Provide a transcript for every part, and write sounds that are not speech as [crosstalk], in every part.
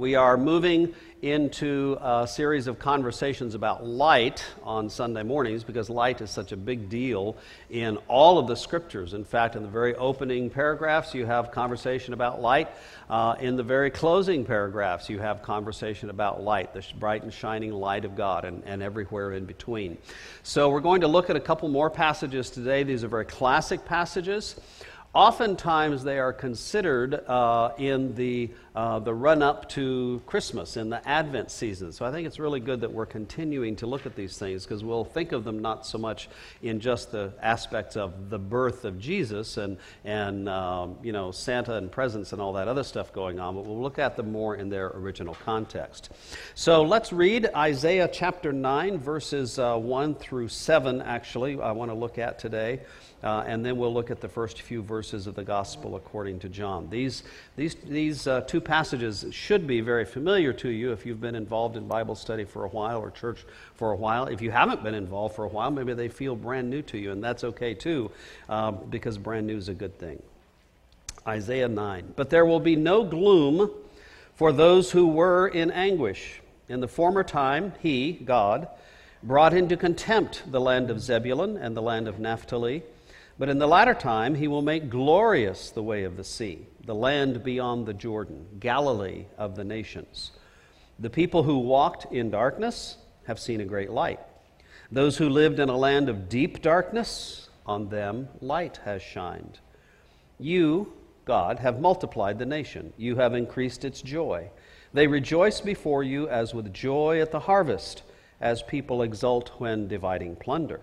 We are moving into a series of conversations about light on Sunday mornings because light is such a big deal in all of the scriptures. In fact, in the very opening paragraphs, you have conversation about light. Uh, in the very closing paragraphs, you have conversation about light, the bright and shining light of God, and, and everywhere in between. So, we're going to look at a couple more passages today. These are very classic passages. Oftentimes, they are considered uh, in the, uh, the run up to Christmas, in the Advent season. So I think it's really good that we're continuing to look at these things because we'll think of them not so much in just the aspects of the birth of Jesus and, and um, you know, Santa and presents and all that other stuff going on, but we'll look at them more in their original context. So let's read Isaiah chapter 9, verses uh, 1 through 7, actually, I want to look at today. Uh, and then we'll look at the first few verses of the Gospel according to John. These, these, these uh, two passages should be very familiar to you if you've been involved in Bible study for a while or church for a while. If you haven't been involved for a while, maybe they feel brand new to you, and that's okay too, um, because brand new is a good thing. Isaiah 9. But there will be no gloom for those who were in anguish. In the former time, He, God, brought into contempt the land of Zebulun and the land of Naphtali but in the latter time, he will make glorious the way of the sea, the land beyond the Jordan, Galilee of the nations. The people who walked in darkness have seen a great light. Those who lived in a land of deep darkness, on them light has shined. You, God, have multiplied the nation. You have increased its joy. They rejoice before you as with joy at the harvest, as people exult when dividing plunder.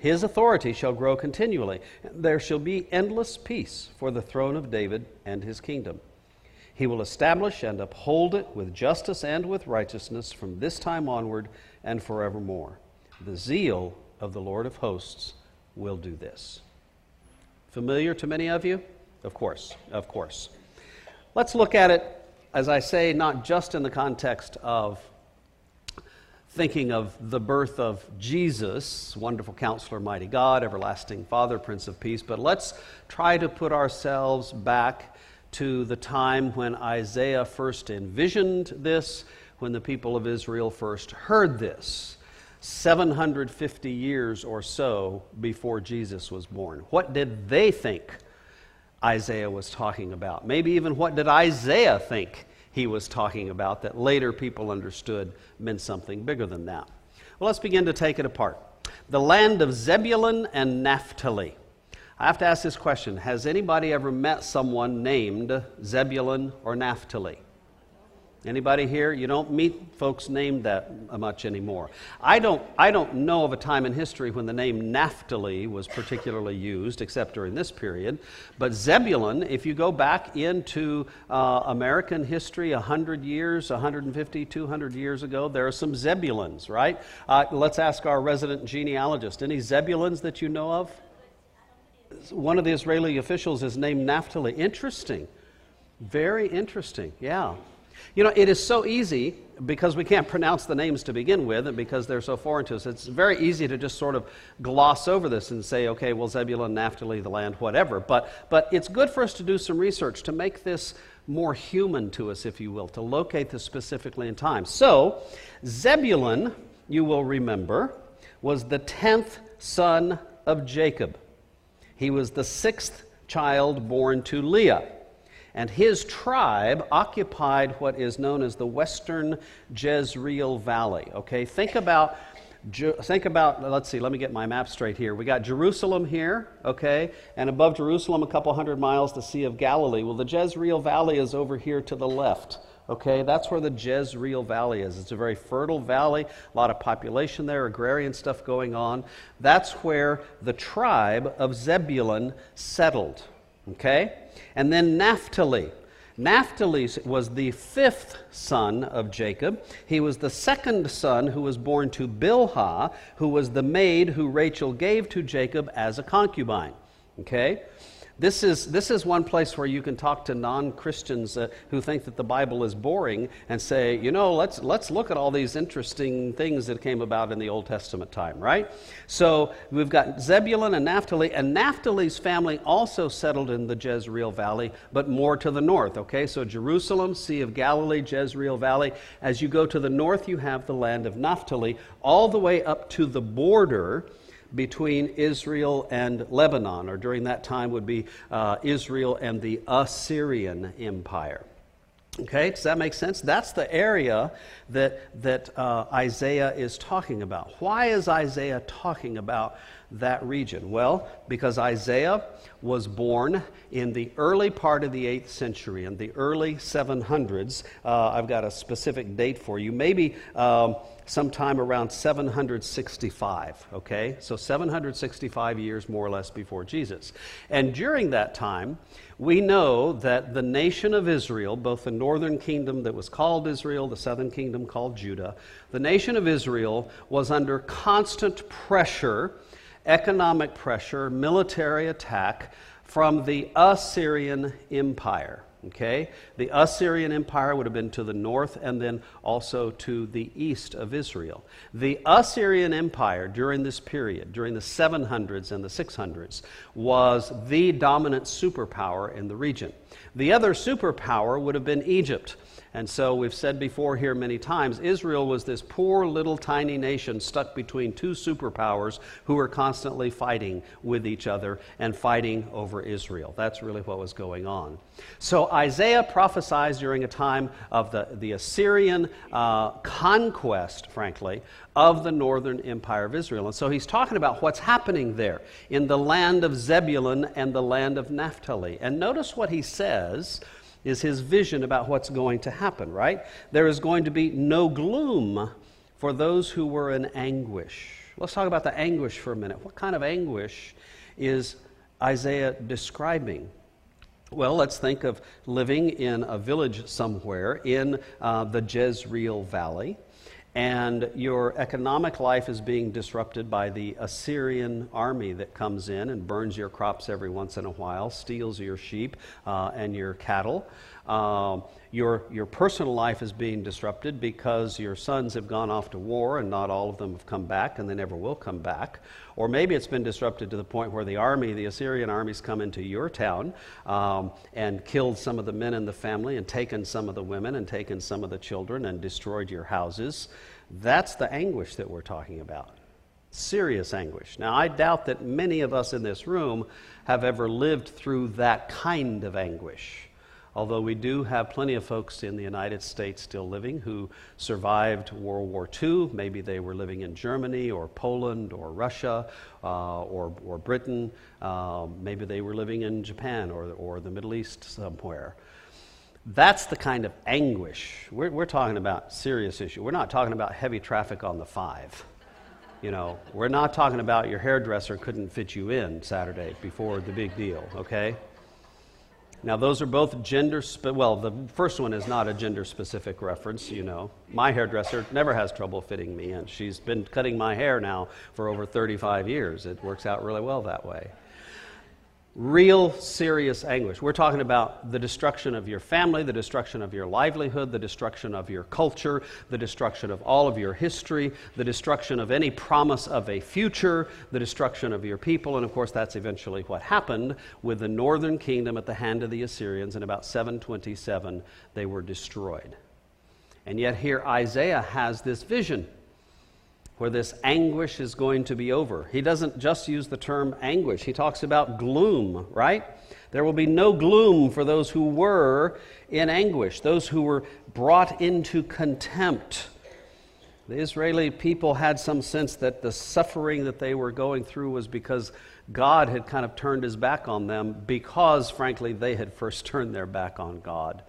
His authority shall grow continually. There shall be endless peace for the throne of David and his kingdom. He will establish and uphold it with justice and with righteousness from this time onward and forevermore. The zeal of the Lord of hosts will do this. Familiar to many of you? Of course, of course. Let's look at it, as I say, not just in the context of thinking of the birth of Jesus, wonderful counselor, mighty God, everlasting Father, Prince of Peace, but let's try to put ourselves back to the time when Isaiah first envisioned this, when the people of Israel first heard this. 750 years or so before Jesus was born. What did they think Isaiah was talking about? Maybe even what did Isaiah think he was talking about that later people understood meant something bigger than that. Well, let's begin to take it apart. The land of Zebulun and Naphtali. I have to ask this question Has anybody ever met someone named Zebulun or Naphtali? Anybody here? You don't meet folks named that much anymore. I don't, I don't know of a time in history when the name Naphtali was particularly used, except during this period. But Zebulun, if you go back into uh, American history 100 years, 150, 200 years ago, there are some Zebulons, right? Uh, let's ask our resident genealogist. Any Zebulons that you know of? One of the Israeli officials is named Naphtali. Interesting. Very interesting, yeah. You know, it is so easy because we can't pronounce the names to begin with and because they're so foreign to us. It's very easy to just sort of gloss over this and say, okay, well, Zebulun, Naphtali, the land, whatever. But, but it's good for us to do some research to make this more human to us, if you will, to locate this specifically in time. So, Zebulun, you will remember, was the tenth son of Jacob. He was the sixth child born to Leah and his tribe occupied what is known as the western Jezreel Valley. Okay, think about think about let's see let me get my map straight here. We got jerusalem here okay? And above jerusalem a couple hundred miles the sea of galilee. Well the jezreel valley is over here to the left okay? That's where the jezreel valley is. It's a very fertile valley a lot of population there agrarian stuff going on. That's where the tribe of zebulun settled Okay? And then Naphtali. Naphtali was the fifth son of Jacob. He was the second son who was born to Bilhah, who was the maid who Rachel gave to Jacob as a concubine. Okay? This is, this is one place where you can talk to non Christians uh, who think that the Bible is boring and say, you know, let's, let's look at all these interesting things that came about in the Old Testament time, right? So we've got Zebulun and Naphtali, and Naphtali's family also settled in the Jezreel Valley, but more to the north, okay? So Jerusalem, Sea of Galilee, Jezreel Valley. As you go to the north, you have the land of Naphtali, all the way up to the border between Israel and Lebanon, or during that time would be uh, Israel and the Assyrian Empire. Okay, does that make sense? That's the area that, that uh, Isaiah is talking about. Why is Isaiah talking about that region? Well, because Isaiah was born in the early part of the 8th century, in the early 700s. Uh, I've got a specific date for you. Maybe um, sometime around 765, okay? So 765 years more or less before Jesus. And during that time, we know that the nation of Israel, both the northern kingdom that was called Israel, the southern kingdom called Judah, the nation of Israel was under constant pressure, economic pressure, military attack from the Assyrian Empire. Okay? The Assyrian Empire would have been to the north and then also to the east of Israel. The Assyrian Empire during this period, during the 700s and the 600s, was the dominant superpower in the region. The other superpower would have been Egypt. And so we've said before here many times Israel was this poor little tiny nation stuck between two superpowers who were constantly fighting with each other and fighting over Israel. That's really what was going on. So Isaiah prophesies during a time of the, the Assyrian uh, conquest, frankly, of the northern empire of Israel. And so he's talking about what's happening there in the land of Zebulun and the land of Naphtali. And notice what he says is his vision about what's going to happen, right? There is going to be no gloom for those who were in anguish. Let's talk about the anguish for a minute. What kind of anguish is Isaiah describing? Well, let's think of living in a village somewhere in uh, the Jezreel Valley and your economic life is being disrupted by the Assyrian army that comes in and burns your crops every once in a while, steals your sheep uh, and your cattle. Uh, your, your personal life is being disrupted because your sons have gone off to war and not all of them have come back and they never will come back. Or maybe it's been disrupted to the point where the army, the Assyrian army's come into your town um, and killed some of the men in the family and taken some of the women and taken some of the children and destroyed your houses. That's the anguish that we're talking about. Serious anguish. Now, I doubt that many of us in this room have ever lived through that kind of anguish although we do have plenty of folks in the United States still living who survived World War II. Maybe they were living in Germany or Poland or Russia uh, or, or Britain. Uh, maybe they were living in Japan or, or the Middle East somewhere. That's the kind of anguish. We're, we're talking about serious issue. We're not talking about heavy traffic on the five. You know, we're not talking about your hairdresser couldn't fit you in Saturday before the big deal, okay? Now, those are both gender, spe- well, the first one is not a gender specific reference, you know. My hairdresser never has trouble fitting me in. She's been cutting my hair now for over 35 years. It works out really well that way real serious anguish. We're talking about the destruction of your family, the destruction of your livelihood, the destruction of your culture, the destruction of all of your history, the destruction of any promise of a future, the destruction of your people. And of course, that's eventually what happened with the northern kingdom at the hand of the Assyrians. In about 727, they were destroyed. And yet, here Isaiah has this vision where this anguish is going to be over. He doesn't just use the term anguish, he talks about gloom, right? There will be no gloom for those who were in anguish, those who were brought into contempt. The Israeli people had some sense that the suffering that they were going through was because God had kind of turned his back on them, because, frankly, they had first [laughs] turned their back on God.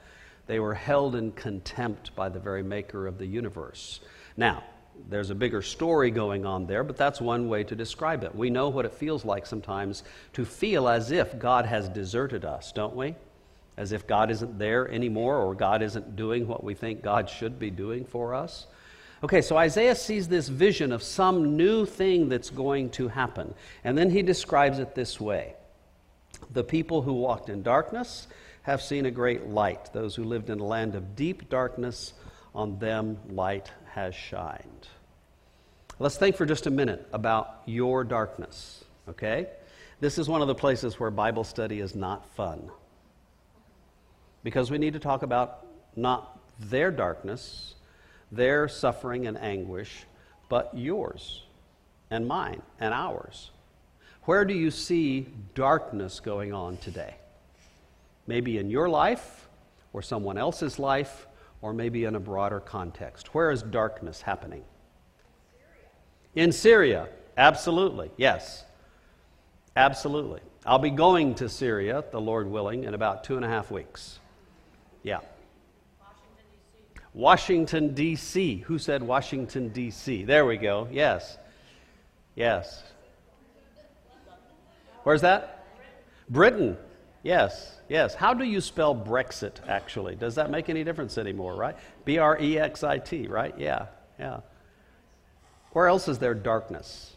They were held in contempt by the very maker of the universe. Now, there's a bigger story going on there, but that's one way to describe it. We know what it feels like sometimes to feel as if God has deserted us, don't we? as if God isn't there anymore or God isn't doing what we think God should be doing for us. Okay, so Isaiah sees this vision of some new thing that's going to happen. And then he describes it this way The people who walked in darkness have seen a great light. Those who lived in a land of deep darkness, on them light has shined. Let's think for just a minute about your darkness, okay? This is one of the places where Bible study is not fun. Because we need to talk about not their darkness, their suffering and anguish, but yours and mine and ours. Where do you see darkness going on today? Maybe in your life, or someone else's life, or maybe in a broader context. Where is darkness happening? In Syria, absolutely, yes. Absolutely. I'll be going to Syria, the Lord willing, in about two and a half weeks. Yeah. Washington, D.C. Who said Washington, D.C.? There we go. Yes. Yes. Where's that? Britain. Yes. Yes. How do you spell Brexit, actually? Does that make any difference anymore, right? B R E X I T, right? Yeah. Yeah. Where else is there darkness?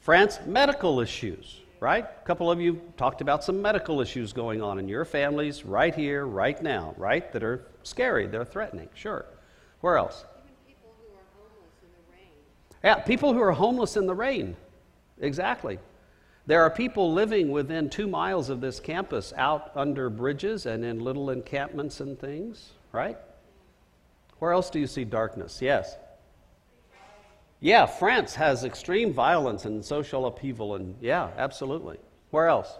France, medical issues right? A couple of you talked about some medical issues going on in your families right here, right now, right? That are scary, they're threatening, sure. Where else? People who are homeless in the rain. yeah, people who are homeless in the rain. Exactly. There are people living within two miles of this campus out under bridges and in little encampments and things, right? Where else do you see darkness? Yes. Yeah, France has extreme violence and social upheaval, and yeah, absolutely. Where else?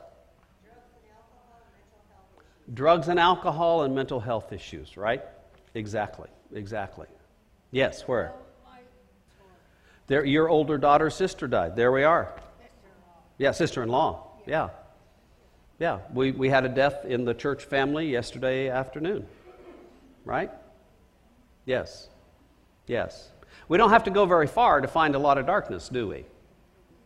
Drugs and alcohol and mental health issues, right? Exactly, exactly. Yes, where? There, your older daughter's sister died. There we are. Yeah, sister in law. Yeah. Yeah, we, we had a death in the church family yesterday afternoon, right? Yes. Yes. We don't have to go very far to find a lot of darkness, do we?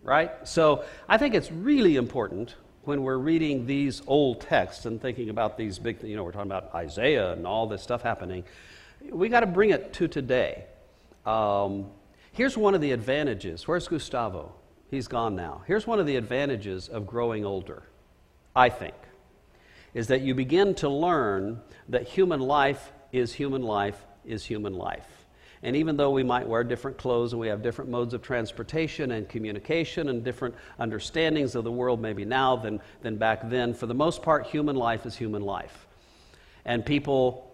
Right? So I think it's really important when we're reading these old texts and thinking about these big, you know, we're talking about Isaiah and all this stuff happening. We got to bring it to today. Um, here's one of the advantages. Where's Gustavo? He's gone now. Here's one of the advantages of growing older, I think, is that you begin to learn that human life is human life is human life. And even though we might wear different clothes and we have different modes of transportation and communication and different understandings of the world, maybe now than, than back then, for the most part, human life is human life. And people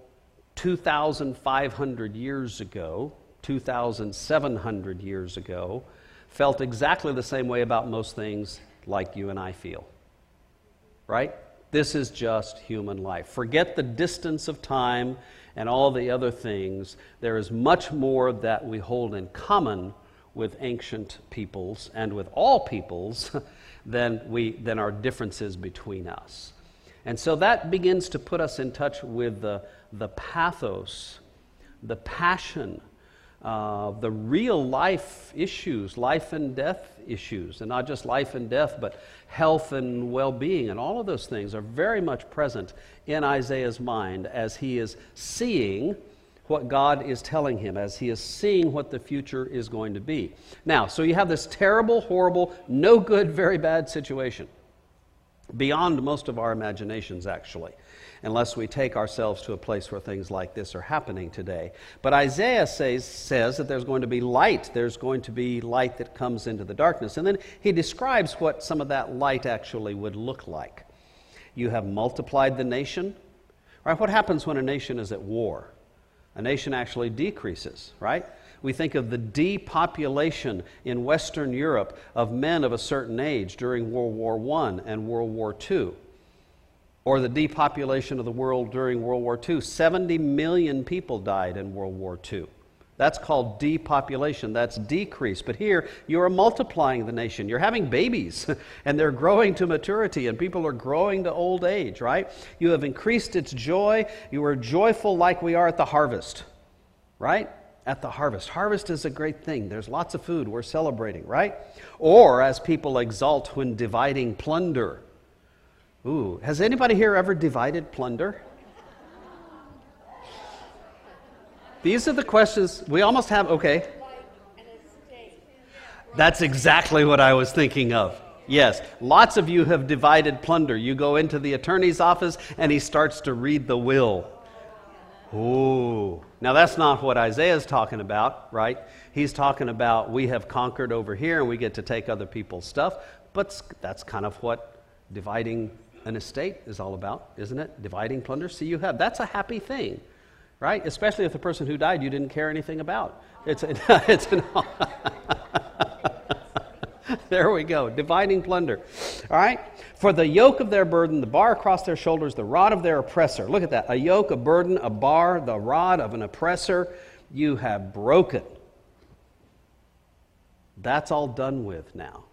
2,500 years ago, 2,700 years ago, felt exactly the same way about most things like you and I feel. Right? This is just human life. Forget the distance of time and all the other things, there is much more that we hold in common with ancient peoples and with all peoples [laughs] than, we, than our differences between us. And so that begins to put us in touch with the, the pathos, the passion, uh, the real life issues, life and death issues, and not just life and death, but health and well being, and all of those things are very much present in Isaiah's mind as he is seeing what God is telling him, as he is seeing what the future is going to be. Now, so you have this terrible, horrible, no good, very bad situation, beyond most of our imaginations, actually unless we take ourselves to a place where things like this are happening today. But Isaiah says, says that there's going to be light. There's going to be light that comes into the darkness. And then he describes what some of that light actually would look like. You have multiplied the nation. Right? What happens when a nation is at war? A nation actually decreases, right? We think of the depopulation in Western Europe of men of a certain age during World War I and World War II or the depopulation of the world during World War II. 70 million people died in World War II. That's called depopulation. That's decrease. But here, you are multiplying the nation. You're having babies, [laughs] and they're growing to maturity, and people are growing to old age, right? You have increased its joy. You are joyful like we are at the harvest, right? At the harvest. Harvest is a great thing. There's lots of food. We're celebrating, right? Or as people exult when dividing plunder Ooh, has anybody here ever divided plunder? These are the questions we almost have. Okay. That's exactly what I was thinking of. Yes, lots of you have divided plunder. You go into the attorney's office and he starts to read the will. Ooh. Now, that's not what Isaiah's talking about, right? He's talking about we have conquered over here and we get to take other people's stuff. But that's kind of what dividing an estate is all about, isn't it? Dividing plunder. See, you have. That's a happy thing, right? Especially if the person who died you didn't care anything about. It's, [laughs] it's an. [laughs] there we go. Dividing plunder. All right? For the yoke of their burden, the bar across their shoulders, the rod of their oppressor. Look at that. A yoke, a burden, a bar, the rod of an oppressor, you have broken. That's all done with now.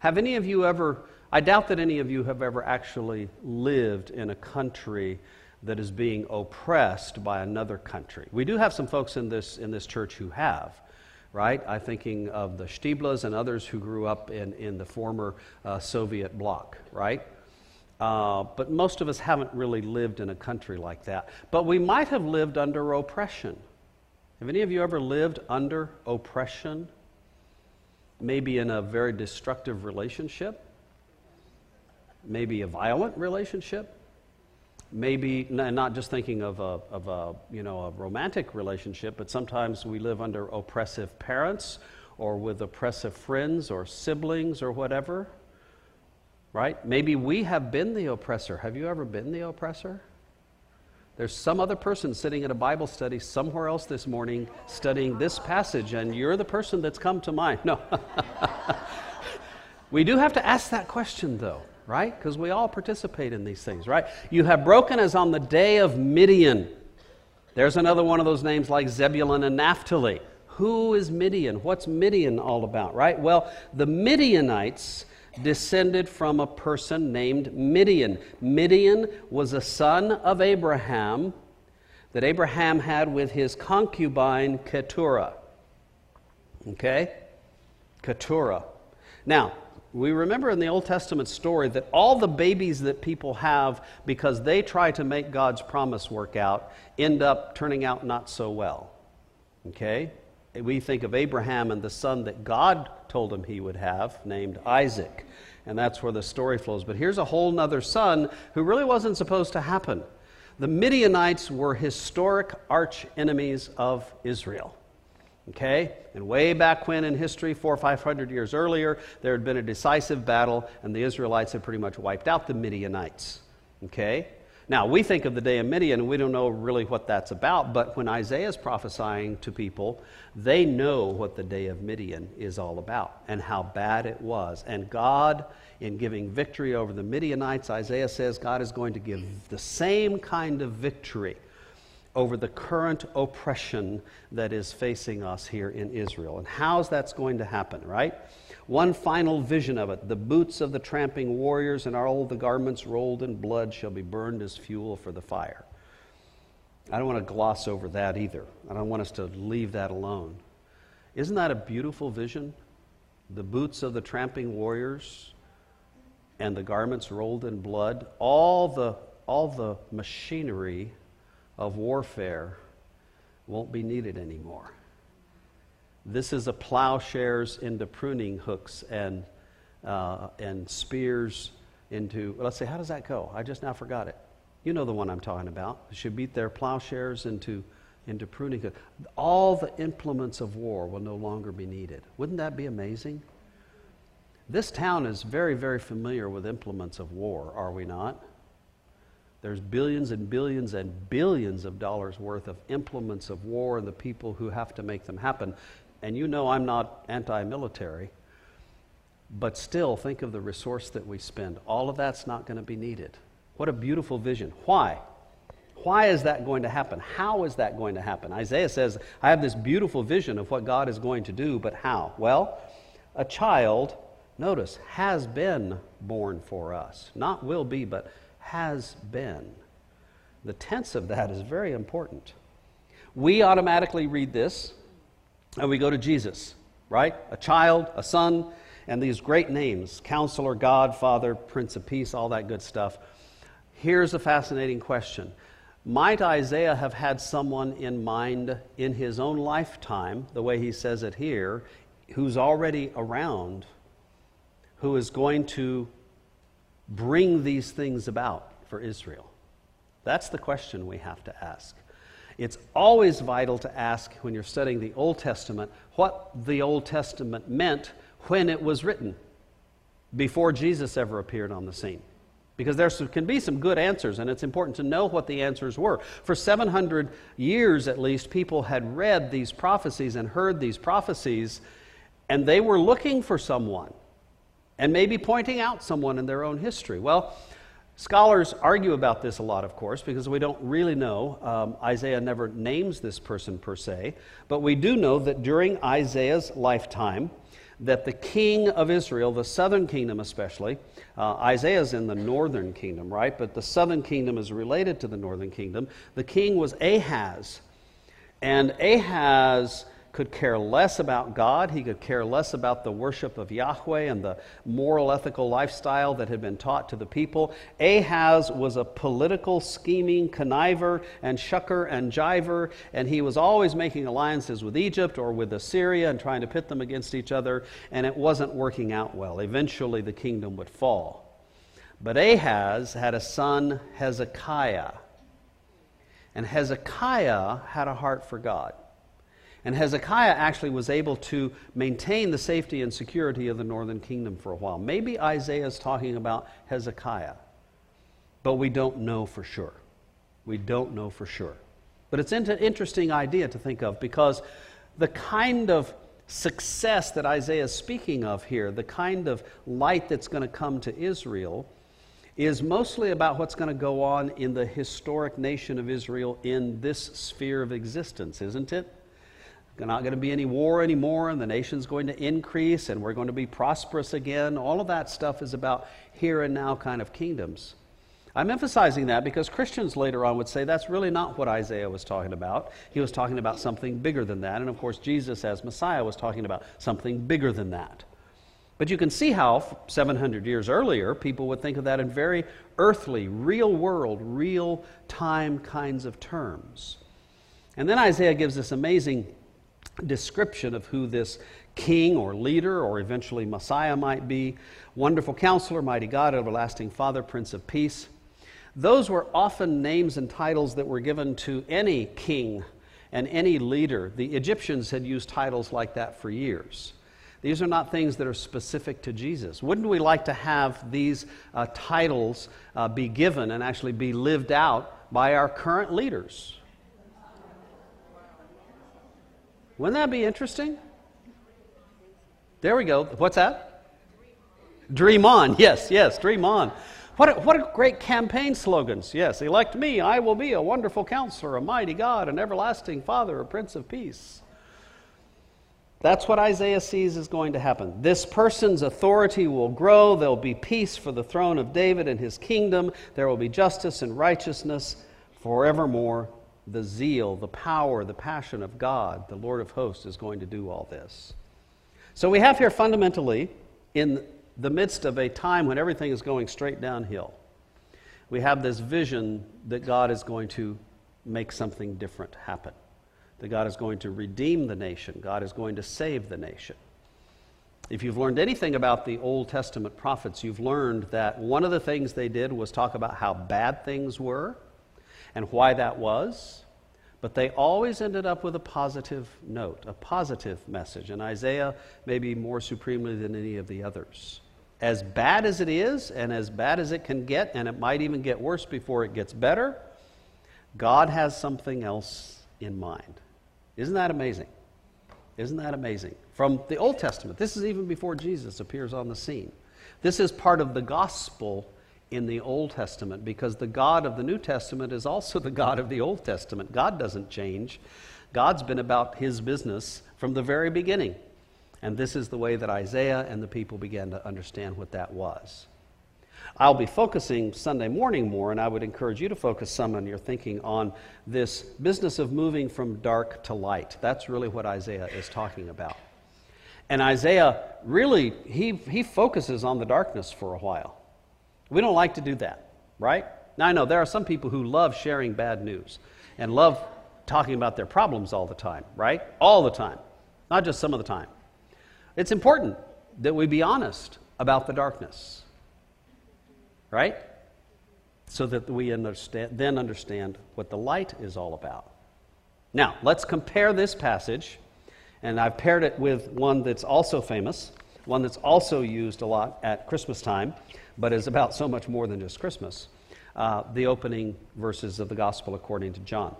Have any of you ever, I doubt that any of you have ever actually lived in a country that is being oppressed by another country. We do have some folks in this, in this church who have right? I'm thinking of the Stiblas and others who grew up in, in the former uh, Soviet bloc, right? Uh, but most of us haven't really lived in a country like that. But we might have lived under oppression. Have any of you ever lived under oppression? Maybe in a very destructive relationship? Maybe a violent relationship? maybe not just thinking of a, of a, you know, a romantic relationship, but sometimes we live under oppressive parents or with oppressive friends or siblings or whatever. Right? Maybe we have been the oppressor. Have you ever been the oppressor? There's some other person sitting at a Bible study somewhere else this morning studying this passage, and you're the person that's come to mind. [laughs] No. [laughs] we do have to ask that question, though right? Because we all participate in these things, right? You have broken as on the day of Midian. There's another one of those names like Zebulun and Naphtali. Who is Midian? What's Midian all about, right? Well, the Midianites descended from a person named Midian. Midian was a son of Abraham that Abraham had with his concubine Keturah. Okay? Keturah. Now, we remember in the Old Testament story that all the babies that people have because they try to make God's promise work out end up turning out not so well. Okay? We think of Abraham and the son that God told him he would have, named Isaac. And that's where the story flows. But here's a whole other son who really wasn't supposed to happen. The Midianites were historic arch enemies of Israel. Okay? And way back when in history, four or five hundred years earlier, there had been a decisive battle, and the Israelites had pretty much wiped out the Midianites. Okay? Now, we think of the day of Midian, and we don't know really what that's about, but when Isaiah is prophesying to people, they know what the day of Midian is all about and how bad it was. And God, in giving victory over the Midianites, Isaiah says God is going to give the same kind of victory over the current oppression that is facing us here in Israel. And how's that's going to happen, right? One final vision of it the boots of the tramping warriors and all the garments rolled in blood shall be burned as fuel for the fire. I don't want to gloss over that either. I don't want us to leave that alone. Isn't that a beautiful vision? The boots of the tramping warriors and the garments rolled in blood, all the, all the machinery of warfare won't be needed anymore. This is a plowshares into pruning hooks and, uh, and spears into, let's say, how does that go? I just now forgot it. You know the one I'm talking about. They should beat their plowshares into, into pruning hooks. All the implements of war will no longer be needed. Wouldn't that be amazing? This town is very, very familiar with implements of war, are we not? There's billions and billions and billions of dollars worth of implements of war and the people who have to make them happen. And you know I'm not anti military, but still think of the resource that we spend. All of that's not going to be needed. What a beautiful vision. Why? Why is that going to happen? How is that going to happen? Isaiah says, I have this beautiful vision of what God is going to do, but how? Well, a child, notice, has been born for us. Not will be, but has been. The tense of that is very important. We automatically read this and we go to Jesus, right? A child, a son, and these great names Counselor, God, Father, Prince of Peace, all that good stuff. Here's a fascinating question Might Isaiah have had someone in mind in his own lifetime, the way he says it here, who's already around, who is going to bring these things about for Israel? That's the question we have to ask. It's always vital to ask when you're studying the Old Testament what the Old Testament meant when it was written, before Jesus ever appeared on the scene. Because there can be some good answers, and it's important to know what the answers were. For 700 years at least, people had read these prophecies and heard these prophecies, and they were looking for someone and maybe pointing out someone in their own history. Well, Scholars argue about this a lot, of course, because we don't really know. Um, Isaiah never names this person per se, but we do know that during Isaiah's lifetime, that the king of Israel, the southern kingdom especially, uh, Isaiah's in the northern kingdom, right? But the southern kingdom is related to the northern kingdom. The king was Ahaz. And Ahaz could care less about God. He could care less about the worship of Yahweh and the moral, ethical lifestyle that had been taught to the people. Ahaz was a political, scheming conniver and shucker and jiver, and he was always making alliances with Egypt or with Assyria and trying to pit them against each other, and it wasn't working out well. Eventually, the kingdom would fall. But Ahaz had a son, Hezekiah. And Hezekiah had a heart for God. And Hezekiah actually was able to maintain the safety and security of the northern kingdom for a while. Maybe Isaiah is talking about Hezekiah, but we don't know for sure. We don't know for sure. But it's an interesting idea to think of because the kind of success that Isaiah is speaking of here, the kind of light that's going to come to Israel, is mostly about what's going to go on in the historic nation of Israel in this sphere of existence, isn't it? Not going to be any war anymore, and the nation's going to increase, and we're going to be prosperous again. All of that stuff is about here and now kind of kingdoms. I'm emphasizing that because Christians later on would say that's really not what Isaiah was talking about. He was talking about something bigger than that. And of course, Jesus as Messiah was talking about something bigger than that. But you can see how 700 years earlier, people would think of that in very earthly, real world, real time kinds of terms. And then Isaiah gives this amazing description of who this king or leader or eventually Messiah might be wonderful counselor, mighty God, everlasting Father, Prince of Peace. Those were often names and titles that were given to any king and any leader. The Egyptians had used titles like that for years. These are not things that are specific to Jesus. Wouldn't we like to have these uh, titles uh, be given and actually be lived out by our current leaders? Wouldn't that be interesting? There we go. What's that? Dream on. [laughs] Yes, yes, dream on. What a, what a great campaign slogans. Yes, elect me, I will be a wonderful counselor, a mighty God, an everlasting Father, a Prince of Peace. That's what Isaiah sees is going to happen. This person's authority will grow. There'll be peace for the throne of David and his kingdom. There will be justice and righteousness forevermore the zeal, the power, the passion of God, the Lord of hosts, is going to do all this. So we have here fundamentally, in the midst of a time when everything is going straight downhill, we have this vision that God is going to make something different happen. That God is going to redeem the nation. God is going to save the nation. If you've learned anything about the Old Testament prophets, you've learned that one of the things they did was talk about how bad things were and why that was. But they always ended up with a positive note, a positive message. And Isaiah, maybe more supremely than any of the others. As bad as it is, and as bad as it can get, and it might even get worse before it gets better, God has something else in mind. Isn't that amazing? Isn't that amazing? From the Old Testament, this is even before Jesus appears on the scene. This is part of the gospel in the Old Testament because the God of the New Testament is also [laughs] the God of the Old Testament. God doesn't change. God's been about his business from the very beginning. And this is the way that Isaiah and the people began to understand what that was. I'll be focusing Sunday morning more, and I would encourage you to focus some on your thinking on this business of moving from dark to light. That's really what Isaiah is talking about. And Isaiah really, he, he focuses on the darkness for a while. We don't like to do that, right? Now, I know there are some people who love sharing bad news and love talking about their problems all the time, right? All the time, not just some of the time. It's important that we be honest about the darkness, right? So that we understand, then understand what the light is all about. Now, let's compare this passage, and I've paired it with one that's also famous, one that's also used a lot at Christmas time, but is about so much more than just Christmas. Uh, the opening verses of the Gospel according to John.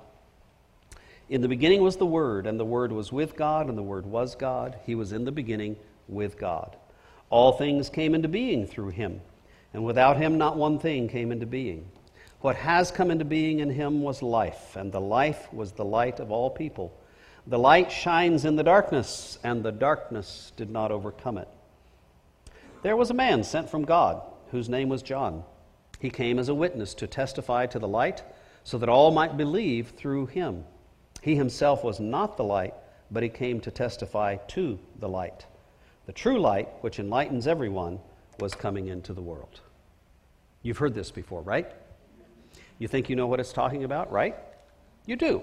In the beginning was the Word, and the Word was with God, and the Word was God. He was in the beginning with God. All things came into being through him, and without him not one thing came into being. What has come into being in him was life, and the life was the light of all people. The light shines in the darkness, and the darkness did not overcome it. There was a man sent from God, whose name was John. He came as a witness to testify to the light, so that all might believe through him. He himself was not the light, but he came to testify to the light. The true light, which enlightens everyone, was coming into the world. You've heard this before, right? You think you know what it's talking about, right? You do.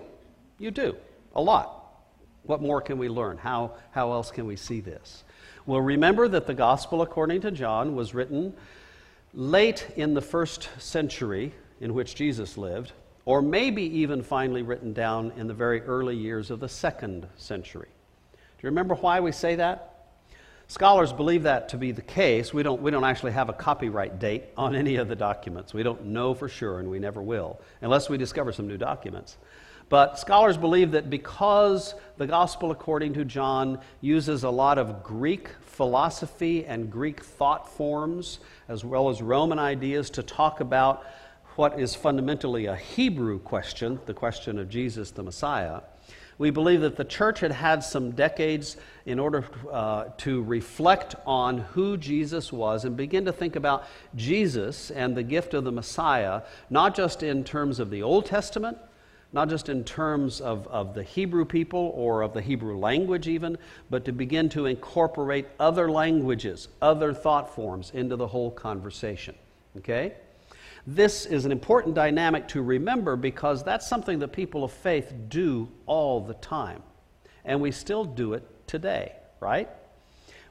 You do. A lot. What more can we learn? How, how else can we see this? Well, remember that the Gospel according to John was written late in the first century in which Jesus lived, or maybe even finally written down in the very early years of the second century. Do you remember why we say that? Scholars believe that to be the case. We don't, we don't actually have a copyright date on any of the documents. We don't know for sure, and we never will, unless we discover some new documents. But scholars believe that because the Gospel according to John uses a lot of Greek philosophy and Greek thought forms, as well as Roman ideas, to talk about what is fundamentally a Hebrew question, the question of Jesus the Messiah, we believe that the church had had some decades in order uh, to reflect on who Jesus was and begin to think about Jesus and the gift of the Messiah, not just in terms of the Old Testament, not just in terms of, of the Hebrew people or of the Hebrew language, even, but to begin to incorporate other languages, other thought forms into the whole conversation. Okay? This is an important dynamic to remember because that's something that people of faith do all the time. And we still do it today, right?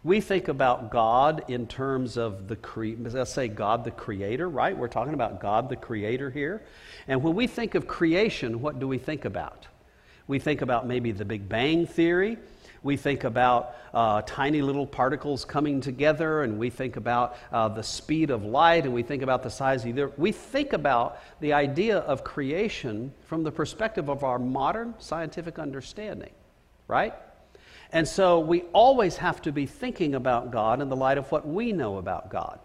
We think about God in terms of the, cre- let's say God the creator, right? We're talking about God the creator here. And when we think of creation, what do we think about? We think about maybe the Big Bang Theory. We think about uh, tiny little particles coming together, and we think about uh, the speed of light, and we think about the size of the. earth. We think about the idea of creation from the perspective of our modern scientific understanding, right? And so we always have to be thinking about God in the light of what we know about God.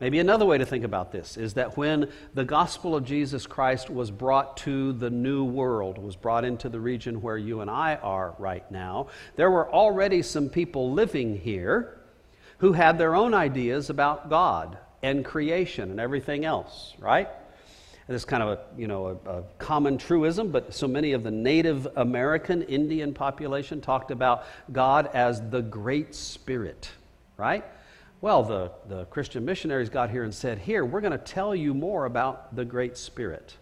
Maybe another way to think about this is that when the gospel of Jesus Christ was brought to the new world, was brought into the region where you and I are right now, there were already some people living here who had their own ideas about God and creation and everything else, right? This kind of a, you know, a, a, common truism, but so many of the Native American Indian population talked about God as the Great Spirit, right? Well, the, the Christian missionaries got here and said, Here, we're going to tell you more about the Great Spirit.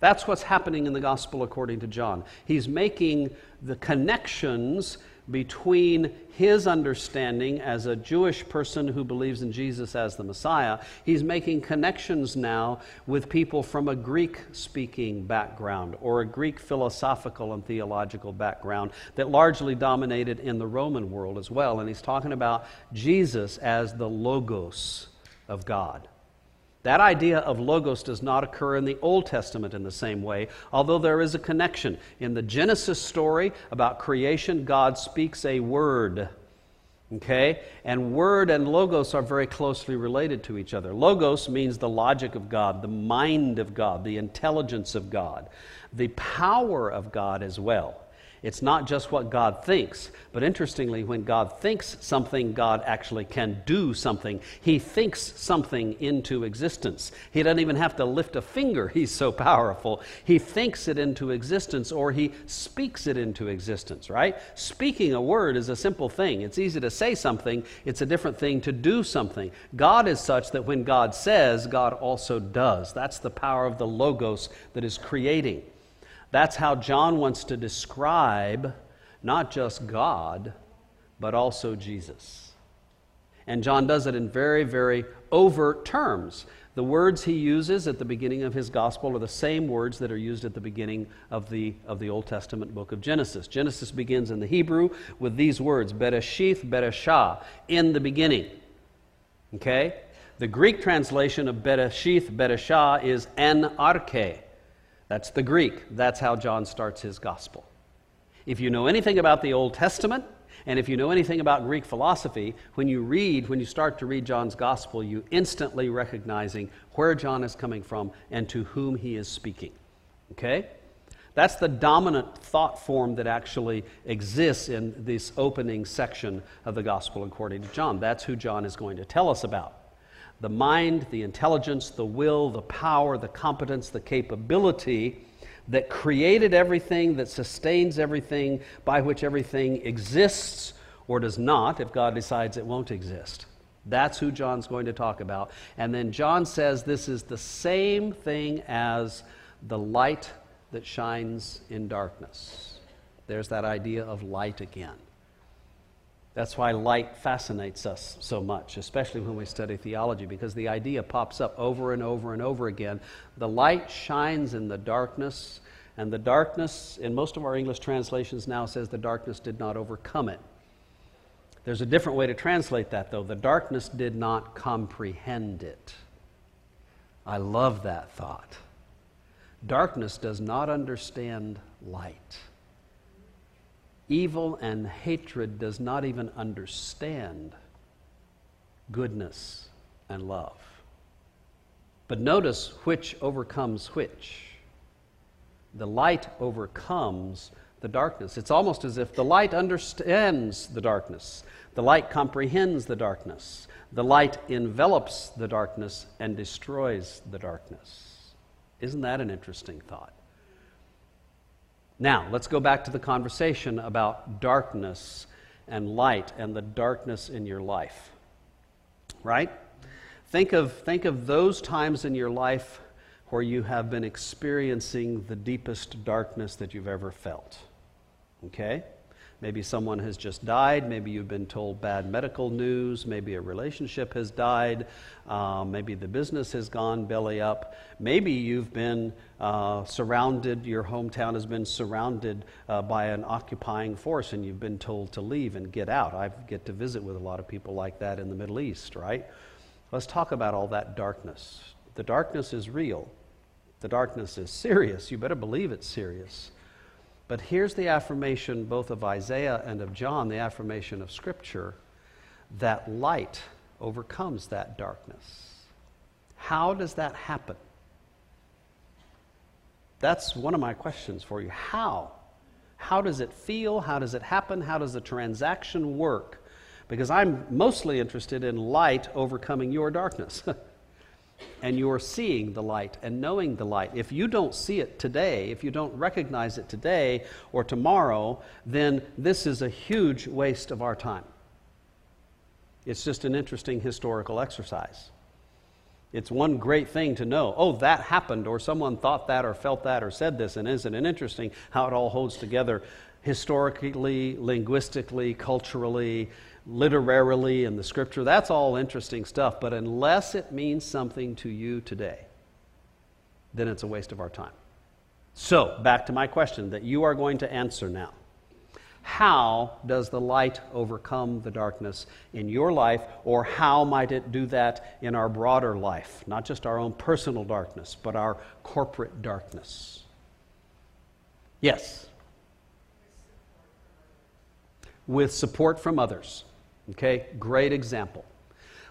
That's what's happening in the Gospel according to John. He's making the connections between his understanding as a Jewish person who believes in Jesus as the Messiah. He's making connections now with people from a Greek speaking background or a Greek philosophical and theological background that largely dominated in the Roman world as well. And he's talking about Jesus as the Logos of God. That idea of logos does not occur in the Old Testament in the same way, although there is a connection. In the Genesis story about creation, God speaks a word. Okay? And word and logos are very closely related to each other. Logos means the logic of God, the mind of God, the intelligence of God, the power of God as well. It's not just what God thinks, but interestingly, when God thinks something, God actually can do something. He thinks something into existence. He doesn't even have to lift a finger, He's so powerful. He thinks it into existence or He speaks it into existence, right? Speaking a word is a simple thing. It's easy to say something, it's a different thing to do something. God is such that when God says, God also does. That's the power of the Logos that is creating. That's how John wants to describe not just God, but also Jesus. And John does it in very, very overt terms. The words he uses at the beginning of his gospel are the same words that are used at the beginning of the, of the Old Testament book of Genesis. Genesis begins in the Hebrew with these words, Bereshith, Bereshah, in the beginning. Okay? The Greek translation of Bereshith, Bereshah is en arche, that's the Greek. That's how John starts his gospel. If you know anything about the Old Testament, and if you know anything about Greek philosophy, when you read, when you start to read John's gospel, you instantly recognizing where John is coming from and to whom he is speaking. Okay? That's the dominant thought form that actually exists in this opening section of the gospel according to John. That's who John is going to tell us about the mind, the intelligence, the will, the power, the competence, the capability that created everything, that sustains everything, by which everything exists or does not if God decides it won't exist. That's who John's going to talk about. And then John says this is the same thing as the light that shines in darkness. There's that idea of light again. That's why light fascinates us so much, especially when we study theology, because the idea pops up over and over and over again. The light shines in the darkness, and the darkness, in most of our English translations now, says the darkness did not overcome it. There's a different way to translate that, though. The darkness did not comprehend it. I love that thought. Darkness does not understand light. Evil and hatred does not even understand goodness and love. But notice which overcomes which. The light overcomes the darkness. It's almost as if the light understands the darkness, the light comprehends the darkness, the light envelops the darkness and destroys the darkness. Isn't that an interesting thought? Now, let's go back to the conversation about darkness and light and the darkness in your life. Right? Think of, think of those times in your life where you have been experiencing the deepest darkness that you've ever felt. Okay? Maybe someone has just died. Maybe you've been told bad medical news. Maybe a relationship has died. Uh, maybe the business has gone belly up. Maybe you've been uh, surrounded, your hometown has been surrounded uh, by an occupying force and you've been told to leave and get out. I get to visit with a lot of people like that in the Middle East, right? Let's talk about all that darkness. The darkness is real, the darkness is serious. You better believe it's serious. But here's the affirmation both of Isaiah and of John, the affirmation of Scripture, that light overcomes that darkness. How does that happen? That's one of my questions for you. How? How does it feel? How does it happen? How does the transaction work? Because I'm mostly interested in light overcoming your darkness. [laughs] and you're seeing the light and knowing the light. If you don't see it today, if you don't recognize it today or tomorrow, then this is a huge waste of our time. It's just an interesting historical exercise. It's one great thing to know. Oh, that happened, or someone thought that, or felt that, or said this, and isn't it interesting how it all holds together historically, linguistically, culturally, literarily in the scripture. That's all interesting stuff, but unless it means something to you today, then it's a waste of our time. So, back to my question that you are going to answer now. How does the light overcome the darkness in your life, or how might it do that in our broader life? Not just our own personal darkness, but our corporate darkness. Yes? With support from others. Okay, great example.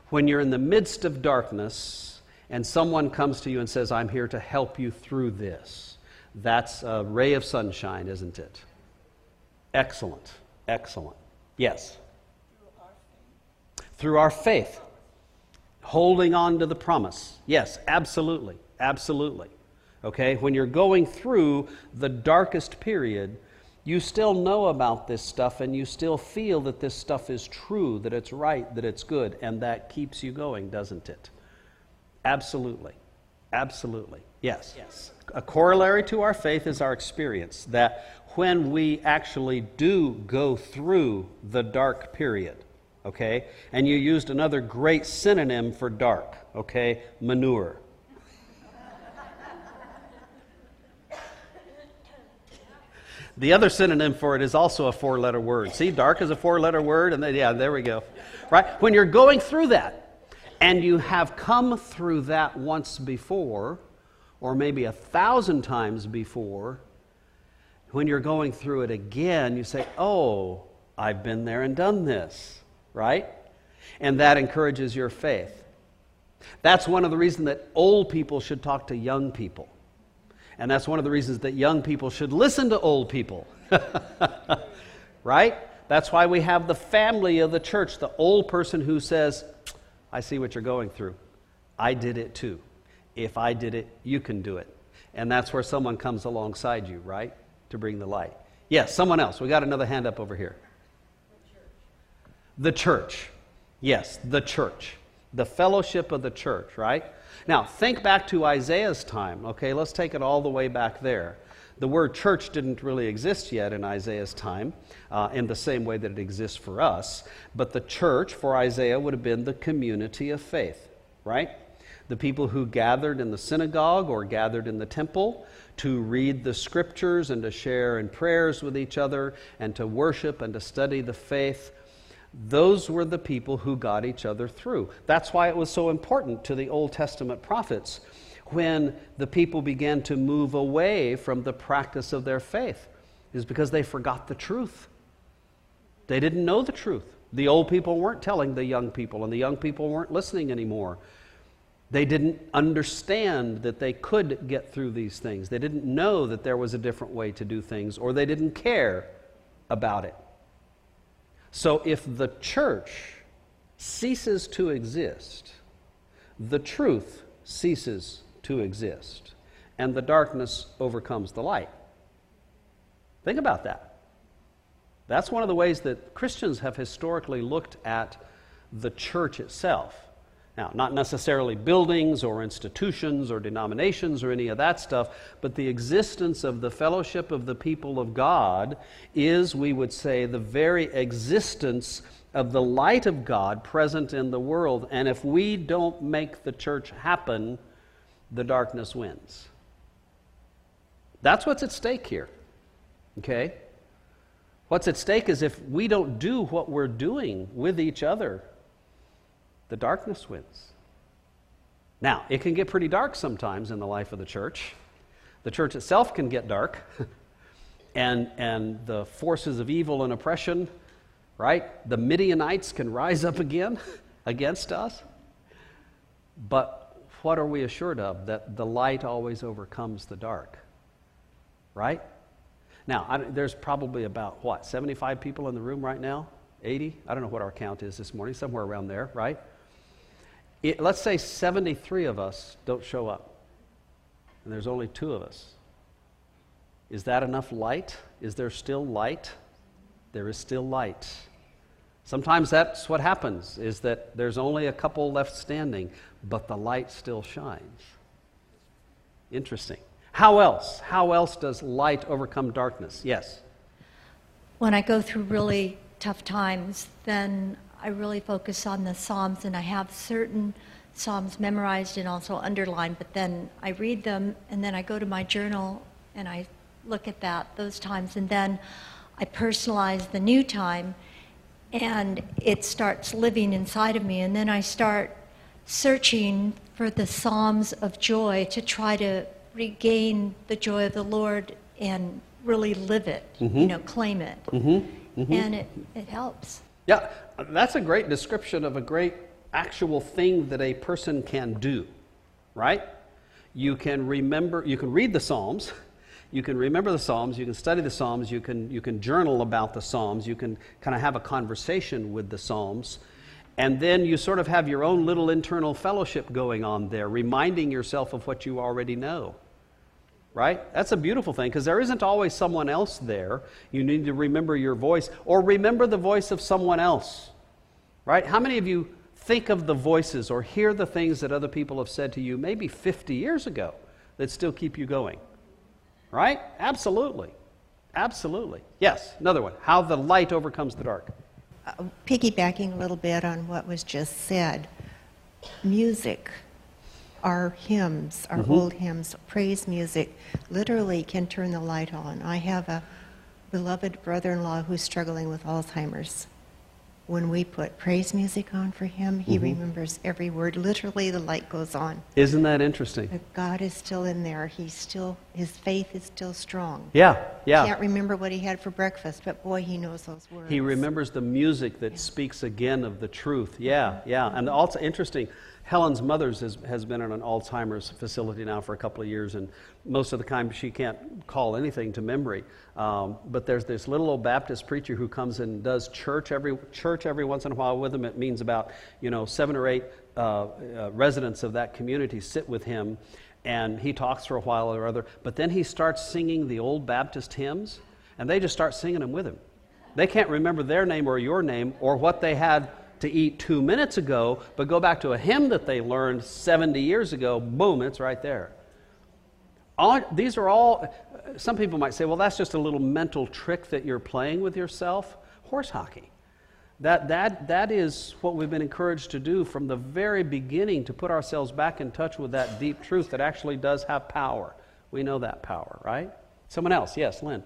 When you're in the midst of darkness and someone comes to you and says, I'm here to help you through this, that's a ray of sunshine, isn't it? Excellent. Excellent. Yes. Through our faith. Holding on to the promise. Yes, absolutely. Absolutely. Okay? When you're going through the darkest period, you still know about this stuff and you still feel that this stuff is true, that it's right, that it's good, and that keeps you going, doesn't it? Absolutely. Absolutely. Yes. Yes. A corollary to our faith is our experience that when we actually do go through the dark period, okay, and you used another great synonym for dark, okay, manure. The other synonym for it is also a four letter word. See, dark is a four letter word, and then, yeah, there we go. Right? When you're going through that, and you have come through that once before, or maybe a thousand times before, when you're going through it again, you say, Oh, I've been there and done this, right? And that encourages your faith. That's one of the reasons that old people should talk to young people. And that's one of the reasons that young people should listen to old people. [laughs] right? That's why we have the family of the church, the old person who says, I see what you're going through. I did it too. If I did it, you can do it. And that's where someone comes alongside you, right? To bring the light. Yes, someone else. We got another hand up over here. The church. The church. Yes, the church. The fellowship of the church, right? Now, think back to Isaiah's time. Okay, let's take it all the way back there. The word church didn't really exist yet in Isaiah's time uh, in the same way that it exists for us. But the church for Isaiah would have been the community of faith, right? The people who gathered in the synagogue or gathered in the temple to read the scriptures and to share in prayers with each other and to worship and to study the faith those were the people who got each other through. That's why it was so important to the Old Testament prophets when the people began to move away from the practice of their faith, is because they forgot the truth. They didn't know the truth. The old people weren't telling the young people, and the young people weren't listening anymore. They didn't understand that they could get through these things. They didn't know that there was a different way to do things, or they didn't care about it. So if the church ceases to exist, the truth ceases to exist, and the darkness overcomes the light. Think about that. That's one of the ways that Christians have historically looked at the church itself. Now, not necessarily buildings or institutions or denominations or any of that stuff, but the existence of the fellowship of the people of God is, we would say, the very existence of the light of God present in the world. And if we don't make the church happen, the darkness wins. That's what's at stake here. Okay? What's at stake is if we don't do what we're doing with each other the darkness wins. Now, it can get pretty dark sometimes in the life of the church. The church itself can get dark, [laughs] and, and the forces of evil and oppression, right? The Midianites can rise up again [laughs] against us. But what are we assured of? That the light always overcomes the dark, right? Now, I, there's probably about, what, 75 people in the room right now? 80? I don't know what our count is this morning, somewhere around there, right? It, let's say 73 of us don't show up, and there's only two of us. Is that enough light? Is there still light? There is still light. Sometimes that's what happens, is that there's only a couple left standing, but the light still shines. Interesting. How else? How else does light overcome darkness? Yes. When I go through really tough times, then I really focus on the Psalms, and I have certain Psalms memorized and also underlined, but then I read them, and then I go to my journal and I look at that those times, and then I personalize the new time, and it starts living inside of me, and then I start searching for the Psalms of joy to try to regain the joy of the Lord and really live it, mm-hmm. you know, claim it. Mm-hmm. Mm-hmm. And it, it helps. Yeah, that's a great description of a great actual thing that a person can do, right? You can remember, you can read the Psalms, You can remember the Psalms, you can study the Psalms, you can, you can journal about the Psalms, you can kind of have a conversation with the Psalms. And then you sort of have your own little internal fellowship going on there, reminding yourself of what you already know. Right? That's a beautiful thing because there isn't always someone else there. You need to remember your voice or remember the voice of someone else. Right? How many of you think of the voices or hear the things that other people have said to you maybe 50 years ago that still keep you going? Right? Absolutely. Absolutely. Yes, another one. How the light overcomes the dark. Uh, piggybacking a little bit on what was just said, music, our hymns, our mm-hmm. old hymns, praise music, literally can turn the light on. I have a beloved brother in law who's struggling with Alzheimer's when we put praise music on for him, he mm-hmm. remembers every word. Literally, the light goes on. Isn't that interesting? But God is still in there. He's still, his faith is still strong. Yeah, yeah. Can't remember what he had for breakfast, but boy, he knows those words. He remembers the music that yeah. speaks again of the truth. Yeah, yeah. And also interesting. Helen's mother's has, has been in an Alzheimer's facility now for a couple of years, and most of the time she can't call anything to memory. Um, but there's this little old Baptist preacher who comes and does church every church every once in a while with him. It means about you know seven or eight uh, uh, residents of that community sit with him, and he talks for a while or other. But then he starts singing the old Baptist hymns, and they just start singing them with him. They can't remember their name or your name or what they had to eat two minutes ago, but go back to a hymn that they learned 70 years ago, boom, it's right there. All, these are all, some people might say, well, that's just a little mental trick that you're playing with yourself. Horse hockey. That, that, that is what we've been encouraged to do from the very beginning to put ourselves back in touch with that deep truth that actually does have power. We know that power, right? Someone else, yes, Lynn.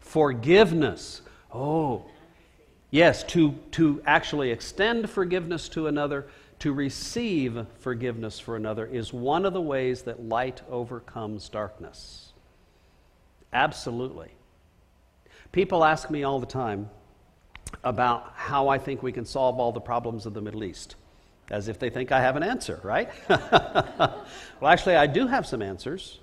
Forgiveness. Forgiveness. Oh, Yes, to, to actually extend forgiveness to another, to receive forgiveness for another, is one of the ways that light overcomes darkness. Absolutely. People ask me all the time about how I think we can solve all the problems of the Middle East, as if they think I have an answer, right? [laughs] well, actually, I do have some answers,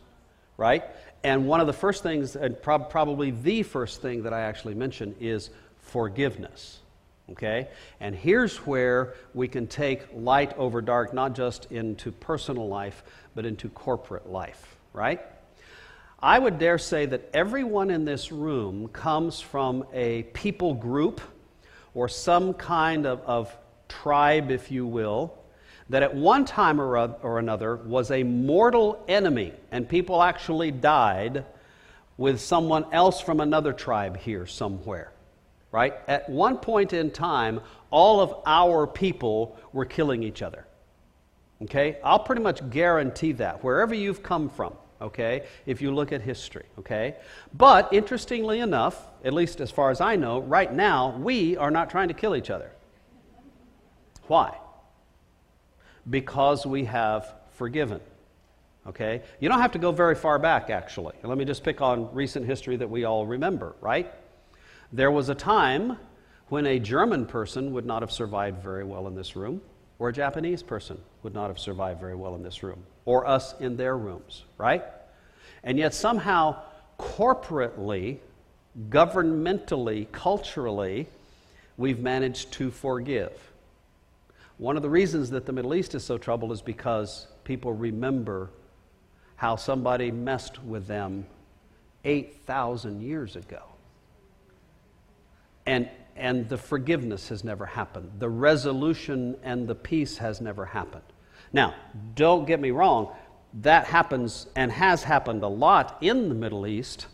right? And one of the first things, and prob- probably the first thing that I actually mention, is forgiveness. Okay? And here's where we can take light over dark, not just into personal life, but into corporate life, right? I would dare say that everyone in this room comes from a people group or some kind of, of tribe, if you will, that at one time or, or another was a mortal enemy, and people actually died with someone else from another tribe here somewhere right? At one point in time, all of our people were killing each other. Okay? I'll pretty much guarantee that, wherever you've come from, okay, if you look at history, okay? But interestingly enough, at least as far as I know, right now, we are not trying to kill each other. Why? Because we have forgiven. Okay? You don't have to go very far back, actually. let me just pick on recent history that we all remember, right? There was a time when a German person would not have survived very well in this room, or a Japanese person would not have survived very well in this room, or us in their rooms, right? And yet, somehow, corporately, governmentally, culturally, we've managed to forgive. One of the reasons that the Middle East is so troubled is because people remember how somebody messed with them 8,000 years ago. And, and the forgiveness has never happened. The resolution and the peace has never happened. Now, don't get me wrong, that happens and has happened a lot in the Middle East,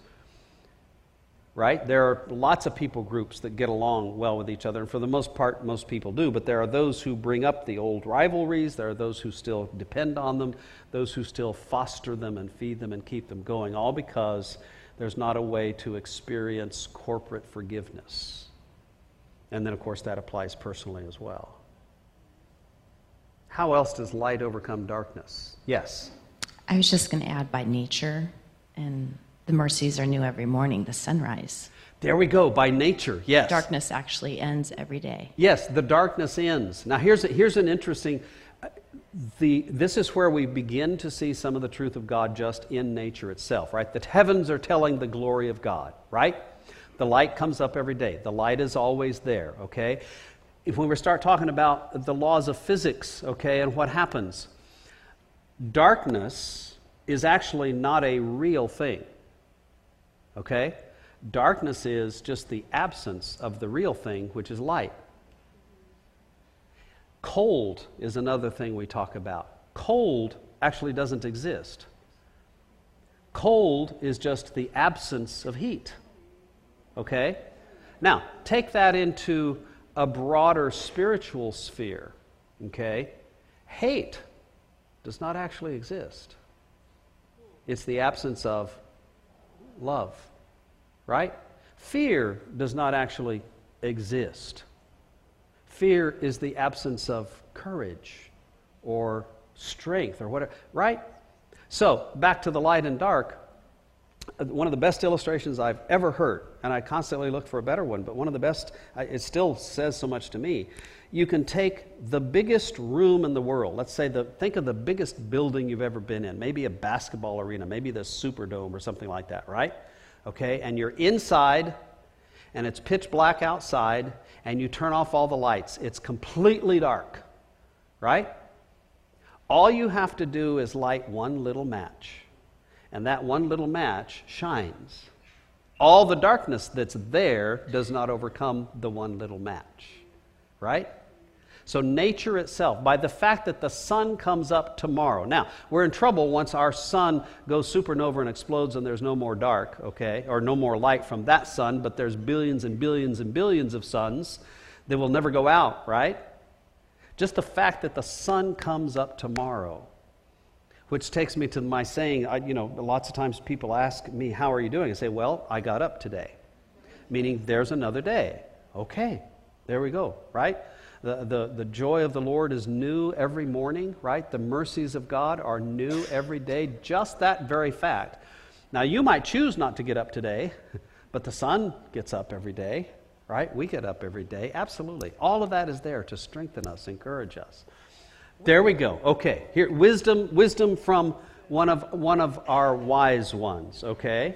right? There are lots of people groups that get along well with each other, and for the most part, most people do. But there are those who bring up the old rivalries, there are those who still depend on them, those who still foster them and feed them and keep them going, all because there's not a way to experience corporate forgiveness. And then, of course, that applies personally as well. How else does light overcome darkness? Yes. I was just going to add by nature, and the mercies are new every morning, the sunrise. There we go, by nature, yes. Darkness actually ends every day. Yes, the darkness ends. Now, here's, a, here's an interesting the, this is where we begin to see some of the truth of God just in nature itself, right? The heavens are telling the glory of God, right? The light comes up every day. The light is always there, okay? If we start talking about the laws of physics, okay, and what happens, darkness is actually not a real thing, okay? Darkness is just the absence of the real thing, which is light. Cold is another thing we talk about. Cold actually doesn't exist. Cold is just the absence of heat. Okay? Now, take that into a broader spiritual sphere. Okay? Hate does not actually exist, it's the absence of love. Right? Fear does not actually exist. Fear is the absence of courage or strength or whatever, right? So, back to the light and dark. One of the best illustrations I've ever heard, and I constantly look for a better one, but one of the best, it still says so much to me. You can take the biggest room in the world. Let's say, the, think of the biggest building you've ever been in, maybe a basketball arena, maybe the Superdome or something like that, right? Okay, and you're inside and it's pitch black outside, and you turn off all the lights. It's completely dark, right? All you have to do is light one little match, and that one little match shines. All the darkness that's there does not overcome the one little match, right? So, nature itself, by the fact that the sun comes up tomorrow. Now, we're in trouble once our sun goes supernova and explodes and there's no more dark, okay, or no more light from that sun, but there's billions and billions and billions of suns that will never go out, right? Just the fact that the sun comes up tomorrow, which takes me to my saying, I, you know, lots of times people ask me, How are you doing? I say, Well, I got up today, meaning there's another day. Okay, there we go, right? The, the, the joy of the Lord is new every morning, right? The mercies of God are new every day. Just that very fact. Now, you might choose not to get up today, [laughs] but the sun gets up every day, right? We get up every day. Absolutely. All of that is there to strengthen us, encourage us. There we go. Okay. Here, wisdom, wisdom from one of, one of our wise ones, okay?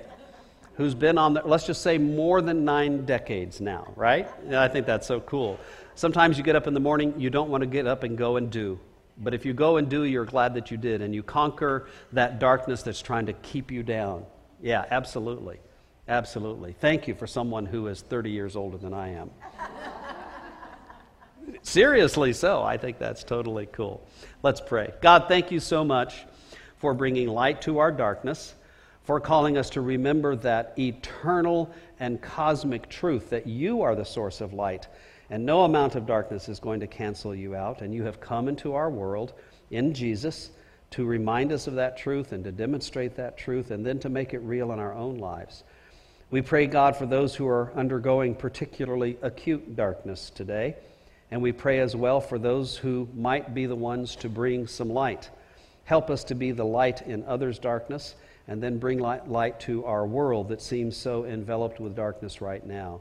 Who's been on the, let's just say more than nine decades now, right? I think that's so cool. Sometimes you get up in the morning, you don't want to get up and go and do. But if you go and do, you're glad that you did, and you conquer that darkness that's trying to keep you down. Yeah, absolutely. Absolutely. Thank you for someone who is 30 years older than I am. Seriously, so. I think that's totally cool. Let's pray. God, thank you so much for bringing light to our darkness, for calling us to remember that eternal and cosmic truth that you are the source of light and no amount of darkness is going to cancel you out. And you have come into our world in Jesus to remind us of that truth and to demonstrate that truth and then to make it real in our own lives. We pray, God, for those who are undergoing particularly acute darkness today. And we pray as well for those who might be the ones to bring some light. Help us to be the light in others' darkness and then bring light, light to our world that seems so enveloped with darkness right now.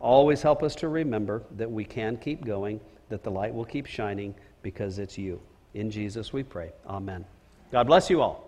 Always help us to remember that we can keep going, that the light will keep shining because it's you. In Jesus we pray. Amen. God bless you all.